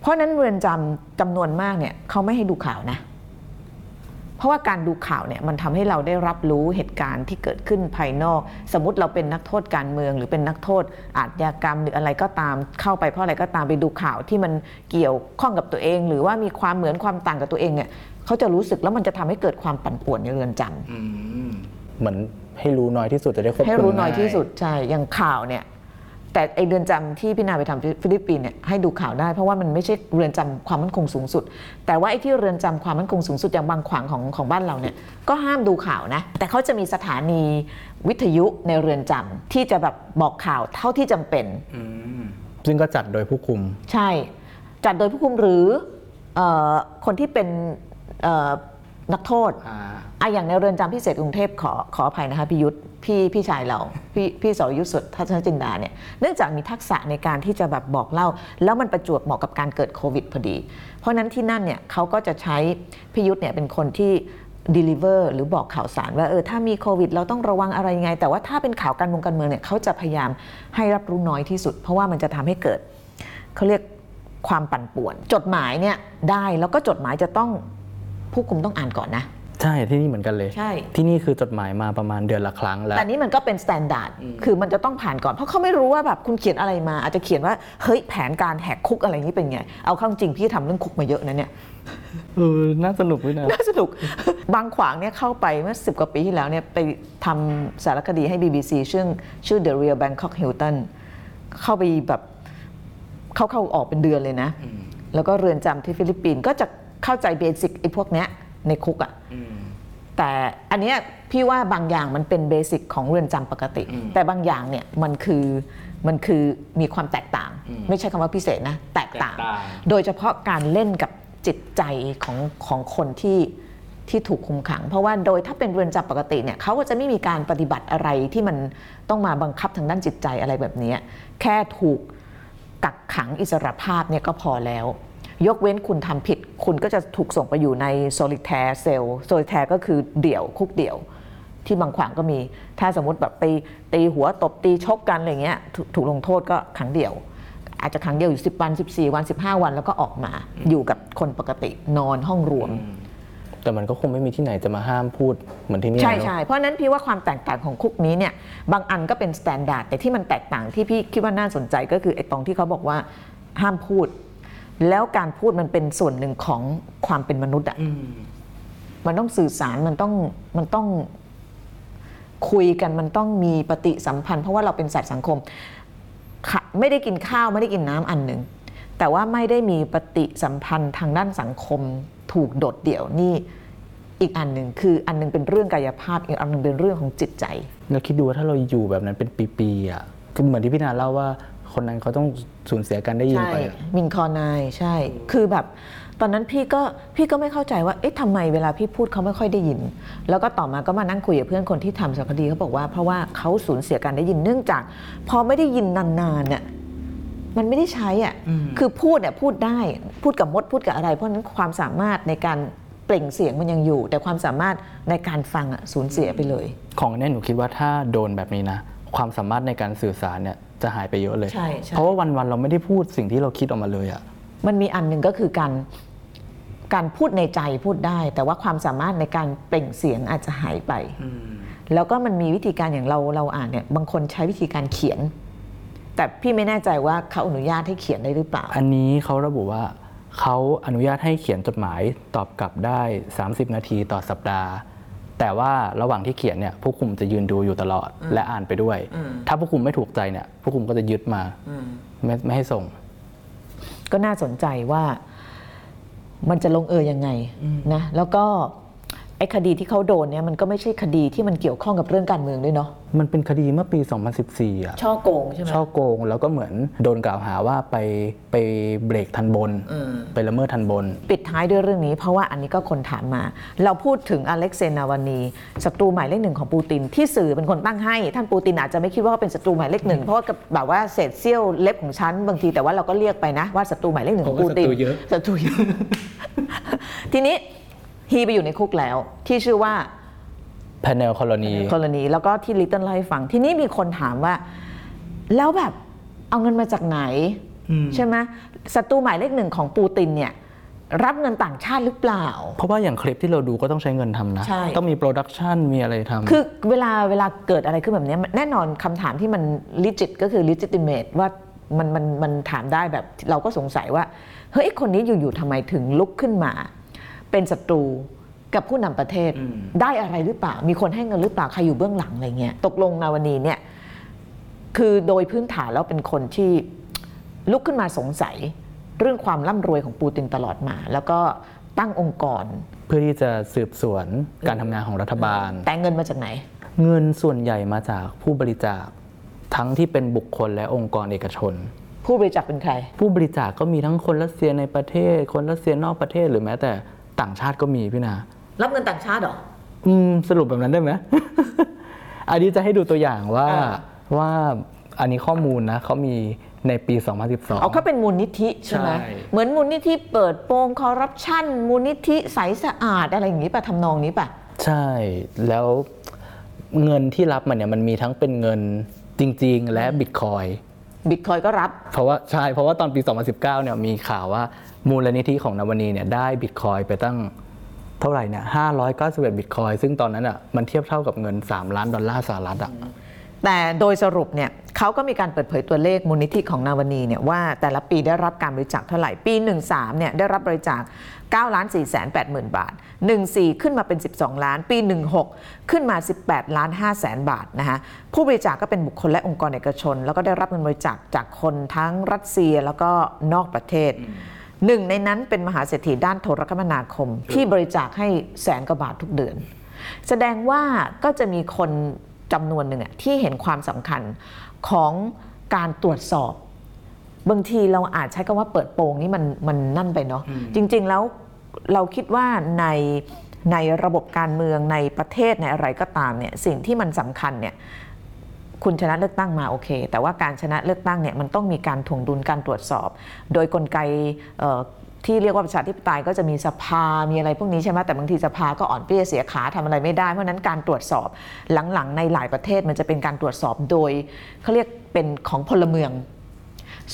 เพราะฉะนั้นเรือนจำจำนวนมากเนี่ยเขาไม่ให้ดูข่าวนะ เพราะว่าการดูข่าวเนี่ยมันทำให้เราได้รับรู้เหตุการณ์ที่เกิดขึ้นภายนอก สมมติเราเป็นนักโทษการเมือง หรือเป็นนักโทษอาชญากรรมหรืออะไรก็ตามเข้าไปเพราะอะไรก็ตามไปดูข่าวที่มันเกี่ยวข้องกับตัวเอง หรือว่ามีความเหมือนความต่างกับตัวเองเนี่ยเขาจะรู้สึกแล้วมันจะทำให้เกิดความปั่นป่วนในเรือนจำเหมือนให้รู้น้อยที่สุดจะได้ควบคุมให้รู้น้อยง่าที่สุดใช่อย่างข่าวเนี่ย แต่ไอเรือนจำที่พี่นาไปทำฟิลิปปินส์เนี่ยให้ดูข่าวได้ เพราะว่ามันไม่ใช่เรือนจำความมั่นคงสูงสุด แต่ว่าไอที่เรือนจำความมั่นคงสูงสุดอย่างบางขวางของของบ้านเราเนี่ยก็ห้ามดูข่าวนะแต่เขาจะมีสถานีวิทยุในเรือนจำที่จะแบบบอกข่าวเท่าที่จำเป็นซึ่งก็จัดโดยผู้คุม ใช่ จัดโดยผู้คุมหรือเออคนที่เป็นเอ่อ นักโทษอ่าอะอย่างในเรือนจำพิเศษกรุงเทพขอขออภัยนะคะพี่ยุทธพี่พี่ชายเรา พี่พี่สรยุทธสุดทัศนจินดาเนี่ยเนื่องจากมีทักษะในการที่จะแบบบอกเล่า แล้วมันประจวบเหมาะกับการเกิดโควิดพอดี เพราะฉะนั้นที่นั่นเนี่ยเขาก็จะใช้พี่ยุทธเนี่ยเป็นคนที่ deliver หรือบอกข่าวสารว่าเออถ้ามีโควิด เราต้องระวังอะไรยังไง แต่ว่าถ้าเป็นข่าวการเมืองการเมืองเนี่ยเขาจะพยายามให้รับรู้น้อยที่สุด เพราะว่ามันจะทำให้เกิดเขาเรียกความปั่นป่วน จดหมายเนี่ยได้แล้วก็จดหมายจะต้อง ผู้คุมต้องอ่านก่อนนะ ใช่ที่นี่เหมือนกันเลย ใช่ ที่นี่คือจดหมายมาประมาณเดือนละครั้งแล้วแต่นี้มันก็เป็น standard คือมันจะต้องผ่านก่อน เพราะเขาไม่รู้ว่าแบบคุณเขียนอะไรมา อาจจะเขียนว่าเฮ้ยแผนการแหกคุกอะไรนี้เป็นไง เอาเข้าจริงพี่ทำเรื่องคุกมาเยอะนะเนี่ยเออน่าสนุกด้วยนะน่าสนุก บางขวางเนี่ยเข้าไปเมื่อสิบกว่าปีที่แล้วเนี่ยไปทำสารคดีให้ BBC ชื่อชื่อ The Real Bangkok Hilton เข้าไปแบบเข้าเข้าออกเป็นเดือนเลยนะ แล้วก็เรือนจำที่ฟิลิปปินส์ก็จะ เข้าใจ basic ไอ้พวกเนี้ยในคุกอ่ะแต่อันเนี้ยพี่ว่าบางอย่างมันเป็น basic ของเรือนจำปกติ แต่บางอย่างเนี่ยมันคือมันคือมีความแตกต่าง ไม่ใช่คำว่าพิเศษนะแตกต่างแตกต่าง โดยเฉพาะการเล่นกับจิตใจของของคนที่ที่ถูกคุมขัง เพราะว่าโดยถ้าเป็นเรือนจำปกติเนี่ยเขาก็จะไม่มีการปฏิบัติอะไรที่มันต้องมาบังคับทางด้านจิตใจอะไรแบบเนี้ยแค่ถูกกักขังอิสรภาพเนี่ยก็พอแล้ว ยกเว้นคุณทำผิด คุณก็จะถูกส่งไปอยู่ในโซลิแทร์เซลโซลิแทร์ก็คือเดี่ยวคุกเดี่ยว ที่บางขวางก็มี ถ้าสมมติแบบไปตีหัวตบตีชกกันอะไรเงี้ยถูกถูกลงโทษก็ขังเดี่ยว อาจจะขังเดี่ยวอยู่ 10 วัน 14 วัน 15 วันแล้วก็ออกมาอยู่กับคนปกตินอนห้องรวม แต่มันก็คงไม่มีที่ไหนจะมาห้ามพูดเหมือนที่นี่ใช่เนอะใช่เพราะฉะนั้นพี่ว่าความแตกต่างของคุกนี้เนี่ยบางอันก็เป็น standard แต่ที่มันแตกต่างที่พี่คิดว่าน่าสนใจก็คือไอ้ตรงที่เขาบอกว่าห้ามพูด แล้วการพูดมันเป็นส่วนหนึ่งของความเป็นมนุษย์อะมันต้องสื่อสารมันต้องมันต้องคุยกันมันต้องมีปฏิสัมพันธ์ เพราะว่าเราเป็นสัตว์สังคมค่ะไม่ได้กินข้าวไม่ได้กินน้ำอันหนึ่ง แต่ว่าไม่ได้มีปฏิสัมพันธ์ทางด้านสังคม ถูกโดดเดี่ยวนี่อีกอันหนึ่งคืออันหนึงเป็นเรื่องกายภาพอีกอันหนึงเป็นเรื่องของจิตใจ แล้วคิดดูว่าถ้าเราอยู่แบบนั้นเป็นปีๆอะก็เหมือนที่พี่นาเล่าว่า คนนั้นเขาต้องสูญเสียการได้ยินใช่ไปอะ มินคอนายใช่ คือแบบ ตอนนั้นพี่ก็พี่ก็ไม่เข้าใจว่า เอ๊ะทำไมเวลาพี่พูดเขาไม่ค่อยได้ยิน แล้วก็ต่อมาก็มานั่งคุยกับเพื่อนคนที่ทำสารคดีเขาบอกว่าเพราะว่าเขาสูญเสียการได้ยินเนื่องจาก พอไม่ได้ยินนานๆเนี่ยมันไม่ได้ใช้อะคือพูดเนี่ยพูดได้พูดกับมดพูดกับอะไร เพราะฉะนั้นความสามารถในการเปล่งเสียงมันยังอยู่ แต่ความสามารถในการฟังอะสูญเสียไปเลย ของเนี่ยหนูคิดว่าถ้าโดนแบบนี้นะ ความสามารถในการสื่อสารเนี่ย จะหายไปเยอะเลย ใช่ใช่ เพราะว่าวันๆเราไม่ได้พูดสิ่งที่เราคิดออกมาเลยอะ มันมีอันหนึ่งก็คือการการพูดในใจพูดได้ แต่ว่าความสามารถในการเปล่งเสียงอาจจะหายไป แล้วก็มันมีวิธีการอย่างเราเราอ่านเนี่ยบางคนใช้วิธีการเขียน แต่แต่พี่ไม่แน่ใจว่าเขาอนุญาตให้เขียนได้หรือเปล่า อันนี้เขาระบุว่าเขาอนุญาตให้เขียนจดหมายตอบกลับได้ 30 นาทีต่อสัปดาห์ แต่ว่าระหว่างที่เขียนเนี่ยผู้คุมจะยืนดูอยู่ตลอดและอ่านไปด้วย ถ้าผู้คุมไม่ถูกใจเนี่ยผู้คุมก็จะยึดมาไม่ไม่ให้ส่ง ก็น่าสนใจว่ามันจะลงเอยยังไงนะแล้วก็ ไอ้คดีที่เขาโดนเนี่ยมันก็ไม่ใช่คดีที่มันเกี่ยวข้องกับเรื่องการเมืองด้วยเนาะมันเป็นคดีเมื่อปี 2014อะช่อโกงใช่ไหมช่อโกงแล้วก็เหมือนโดนกล่าวหาว่าไปไปเบรกทันบน ไปละเมิดทันบน ปิดท้ายด้วยเรื่องนี้เพราะว่าอันนี้ก็คนถามมา เราพูดถึงอเล็กเซย์นาวานีศัตรูหมายเลขหนึ่งของปูตินที่สื่อเป็นคนตั้งให้ ท่านปูตินอาจจะไม่คิดว่าเขาเป็นศัตรูหมายเลขหนึ่งเพราะว่าแบบว่าเศษเสี้ยวเล็บของฉันบางทีแต่ว่าเราก็เรียกไปนะว่าศัตรูหมายเลขหนึ่งของปูตินเพราะว่าศัตรูเยอะศัตรูเยอะทีนี้ he ไปอยู่ในคุกแล้ว ที่ชื่อว่า penal colony กรณีแล้วก็ที่ลิตเติ้ลเล่าให้ฟัง ทีนี้มีคนถามว่า แล้วแบบเอาเงินมาจากไหนใช่ไหมศัตรูหมายเลขหนึ่งของปูตินเนี่ย รับเงินต่างชาติหรือเปล่า เพราะว่าอย่างคลิปที่เราดูก็ต้องใช้เงินทำนะ ใช่ ต้องมีโปรดักชันมีอะไรทำ คือเวลาเวลาเกิดอะไรขึ้นแบบเนี้ยแน่นอนคำถามที่มัน legit ก็คือ legitimate ว่ามันมันมันถามได้แบบเราก็สงสัยว่า เฮ้ยคนนี้อยู่ ๆทำไมถึงลุกขึ้นมา เป็นศัตรูกับผู้นำประเทศได้อะไรหรือเปล่า มีคนให้เงินหรือเปล่า ใครอยู่เบื้องหลังอะไรเงี้ยตกลงนาวนีเนี่ยคือโดยพื้นฐานแล้วเป็นคนที่ลุกขึ้นมาสงสัยเรื่องความร่ำรวยของปูตินตลอดมา แล้วก็ตั้งองค์กร เพื่อที่จะสืบสวนการทำงานของรัฐบาล แต่เงินมาจากไหน เงินส่วนใหญ่มาจากผู้บริจาคทั้งที่เป็นบุคคลและองค์กรเอกชน ผู้บริจาคเป็นใคร ผู้บริจาคก็มีทั้งคนรัสเซียในประเทศ คนรัสเซียนอกประเทศหรือแม้แต่ ต่างชาติก็มีพี่นา รับเงินต่างชาติเหรอ อืมสรุปแบบนั้นได้ไหม อันนี้จะให้ดูตัวอย่างว่าอ่า ว่าอันนี้ข้อมูลนะเขามีในปี 2012 เอาเขาเป็นมูลนิธิใช่ไหมใช่ เหมือนมูลนิธิเปิดโปงคอร์รัปชันมูลนิธิใสสะอาดอะไรอย่างนี้ป่ะทำนองนี้ป่ะ ใช่แล้วเงินที่รับมาเนี่ยมันมีทั้งเป็นเงินจริง ๆ และบิตคอย บิตคอยก็รับ เพราะว่าใช่เพราะว่าตอนปี 2019เนี่ยมีข่าวว่ามูลนิธิของนาวานีเนี่ยได้บิตคอยน์ไปตั้งเท่าไหร่เนี่ย591บิตคอยน์ซึ่งตอนนั้นอะมันเทียบเท่ากับเงิน 3 ล้านดอลลาร์สหรัฐอะ แต่โดยสรุปเนี่ยเขาก็มีการเปิดเผยตัวเลขมูลนิธิของนาวานีเนี่ยว่าแต่ละปีได้รับการบริจาคเท่าไหร่ ปี 13เนี่ยได้รับบริจาค9ล้าน4แสน8หมื่นบาท 14 ขึ้นมาเป็น 12 ล้าน ปี 16 ขึ้นมา 18 ล้าน5แสนบาทนะคะผู้บริจาคก็เป็นบุคคลและองค์กรเอกชน แล้วก็ได้รับเงินบริจาคจากคนทั้งรัสเซียแล้วก็นอกประเทศหนึ่งในนั้นเป็นมหาเศรษฐีด้านโทรคมนาคม ที่บริจาคให้แสนกว่าบาททุกเดือน แสดงว่าก็จะมีคน จำนวนหนึ่งอะที่เห็นความสำคัญของการตรวจสอบ บางทีเราอาจใช้คำว่าเปิดโปงนี่มันมันนั่นไปเนาะจริง ๆ แล้วเราคิดว่าในในระบบการเมืองในประเทศในอะไรก็ตามเนี่ยสิ่งที่มันสำคัญเนี่ยคุณชนะเลือกตั้งมาโอเค แต่ว่าการชนะเลือกตั้งเนี่ยมันต้องมีการถ่วงดุลการตรวจสอบ โดยกลไกเอ่อ ที่เรียกว่าประชาธิปไตยก็จะมีสภา มีอะไรพวกนี้ใช่ไหมแต่บางทีสภาก็อ่อนเปรี้ยเสียขาทำอะไรไม่ได้ เพราะฉะนั้นการตรวจสอบหลังๆ ในหลายประเทศมันจะเป็นการตรวจสอบโดยเขาเรียกเป็นของพลเมือง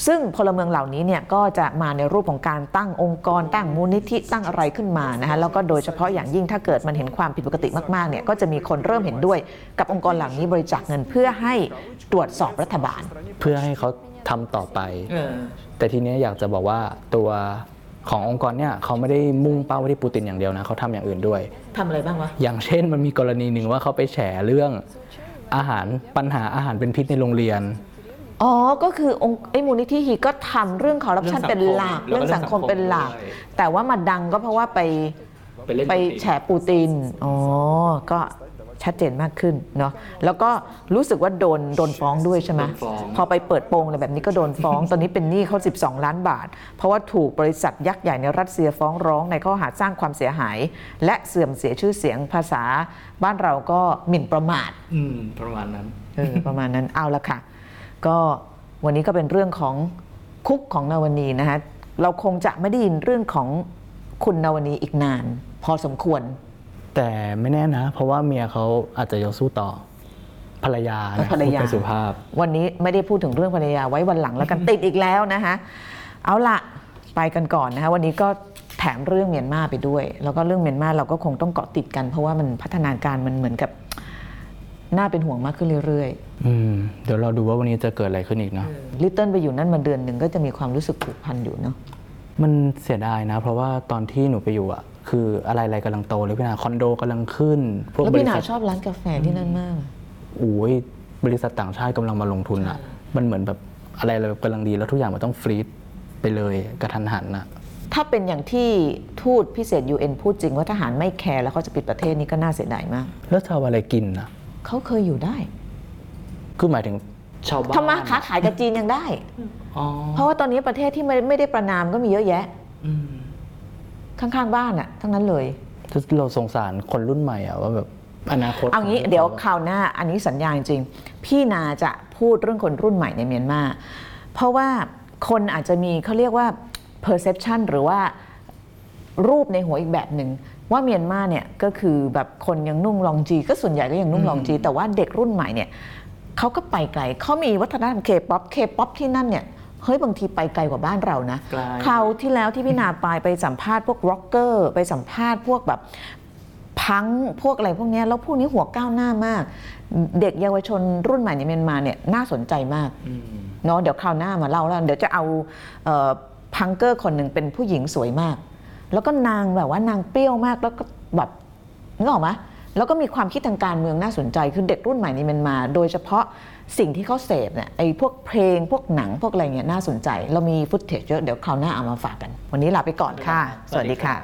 ซึ่งพลเมืองเหล่านี้เนี่ยก็จะมาในรูปของการตั้งองค์กร ตั้งมูลนิธิตั้งอะไรขึ้นมานะคะแล้วก็โดยเฉพาะอย่างยิ่งถ้าเกิดมันเห็นความผิดปกติมากๆเนี่ยก็จะมีคนเริ่มเห็นด้วยกับองค์กรเหล่านี้บริจาคเงินเพื่อให้ตรวจสอบรัฐบาล เพื่อให้เขาทำต่อไป แต่ทีเนี้ยอยากจะบอกว่าตัว ขององค์กรเนี่ยเขาไม่ได้มุ่งเป้าไปที่ปูตินอย่างเดียวนะเขาทำอย่างอื่นด้วย ทำอะไรบ้างวะ อย่างเช่นมันมีกรณีหนึ่งว่าเขาไปแฉเรื่องอาหารปัญหาอาหารเป็นพิษในโรงเรียน อ๋อ ก็คือองค์ไอ้มูลนิธิฮีก็ทำเรื่องคอร์รัปชันเรื่เป็อนงสังคมหลักแล้วก็เรื่องสังคมเรื่องสังคมเป็นหลักด้วยแต่ว่ามาดังก็เพราะว่าไปไปเล่นไปปูตินแฉปูติน อ๋อ ก็ ชัดเจนมากขึ้นเนาะแล้วก็รู้สึกว่าโดนโดนฟ้องด้วยใช่ไหมโดนฟ้อง พอไปเปิดโปงอะไรแบบนี้ก็โดนฟ้อง ตอนนี้เป็นหนี้เขา 12 ล้านบาท เพราะว่าถูกบริษัทยักษ์ใหญ่ในรัสเซียฟ้องร้องในข้อหาสร้างความเสียหาย และเสื่อมเสียชื่อเสียงภาษา บ้านเราก็หมิ่นประมาท อืม ประมาณนั้น เออประมาณนั้นเอาละค่ะ ก็วันนี้ก็เป็นเรื่องของคุกของนาวนีนะฮะเราคงจะไม่ได้ยินเรื่องของคุณนาวนีอีกนาน พอสมควร แต่ไม่แน่นะ เพราะว่าเมียเขาอาจจะยังสู้ต่อภรรยานะภรรยา พูดเป็นสุภาพ วันนี้ไม่ได้พูดถึงเรื่องภรรยาไว้วันหลังแล้วกันติดอีกแล้วนะคะเอาละไปกันก่อนนะคะวันนี้ก็แถมเรื่องเมียนมาไปด้วย แล้วก็เรื่องเมียนมาเราก็คงต้องเกาะติดกัน เพราะว่ามันพัฒนาการมันเหมือนกับน่าเป็นห่วงมากขึ้นเรื่อยอืม เดี๋ยวเราดูว่าวันนี้จะเกิดอะไรขึ้นอีกเนาะ ๆลิตเติ้ลไปอยู่นั่นมาเดือนหนึ่งก็จะมีความรู้สึกผูกพันอยู่เนาะ มันเสียดายนะ เพราะว่าตอนที่หนูไปอยู่อะ คืออะไรอะไรกำลังโตเลยพี่นาคอนโดกำลังขึ้น พวกแล้วบพี่รินาษัทชอบร้านกาแฟที่นั่นมาก โอ้ยบริษัทต่างชาติกำลังมาลงทุนอะ มันเหมือนแบบอะไรอะไรกำลังดีแล้วทุกอย่างมันต้องฟรีดไปเลยกระทันหันอะ ถ้าเป็นอย่างที่ทูตพิเศษ UN พูดจริงว่าทหารไม่แคร์แล้วเขาจะปิดประเทศนี้ก็น่าเสียดายมาก แล้วชาวอะไรกินอะเขาเคยอยู่ได้คือหมายถึงชาวบ้านทำมาค้าขายกับจีนยังได้ อ๋อเพราะว่าตอนนี้ประเทศที่ไม่ไม่ได้ประนามก็มีเยอะแยะ อืม ข้างๆบ้านอะทั้งนั้นเลย เราสงสารคนรุ่นใหม่อะว่าแบบอนาคตเอางี้ของเดี๋ยวขาคราวหน้าอันนี้สัญญาจริงๆพี่นาจะพูดเรื่องคนรุ่นใหม่ในเมียนมาเพราะว่าคนอาจจะมีเขาเรียกว่า perception หรือว่ารูปในหัวอีกแบบหนึ่งว่าเมียนมาเนี่ยก็คือแบบคนยังนุ่งลองจี ก็ส่วนใหญ่ก็ยังนุ่งลองจี แต่ว่าเด็กรุ่นใหม่เนี่ยเขาก็ไปไกลเขามีวัฒนธรรมเคป๊อปเคป๊อปที่นั่นเนี่ย เฮ้ยบางทีไปไกลกว่าบ้านเรานะไกล คราวที่แล้วที่พี่นาไปไปสัมภาษณ์พวกร็อกเกอร์ไปสัมภาษณ์พวกแบบพังก์พวกอะไรพวกเนี้ยแล้วพวกนี้หัวก้าวหน้ามาก เด็กเยาวชนรุ่นใหม่ในเมียนมาเนี่ยน่าสนใจมากเนาะเดี๋ยวคราวหน้ามาเล่าแล้ว เดี๋ยวจะเอาเอ่อพังเกอร์คนหนึ่งเป็นผู้หญิงสวยมาก แล้วก็นางแบบว่านางเปรี้ยวมากแล้วก็แบบนึกออกไหมแล้วก็มีความคิดทางการเมืองน่าสนใจคือเด็กรุ่นใหม่ในเมียนมา โดยเฉพาะ สิ่งที่เขาเสพเนี่ยไอ้พวกเพลงพวกหนังพวกอะไรเงี้ยน่าสนใจ เรามีฟุตเทจเยอะเดี๋ยวคราวหน้าเอามาฝากกัน วันนี้ลาไปก่อนค่ะ สวัสดีค่ะ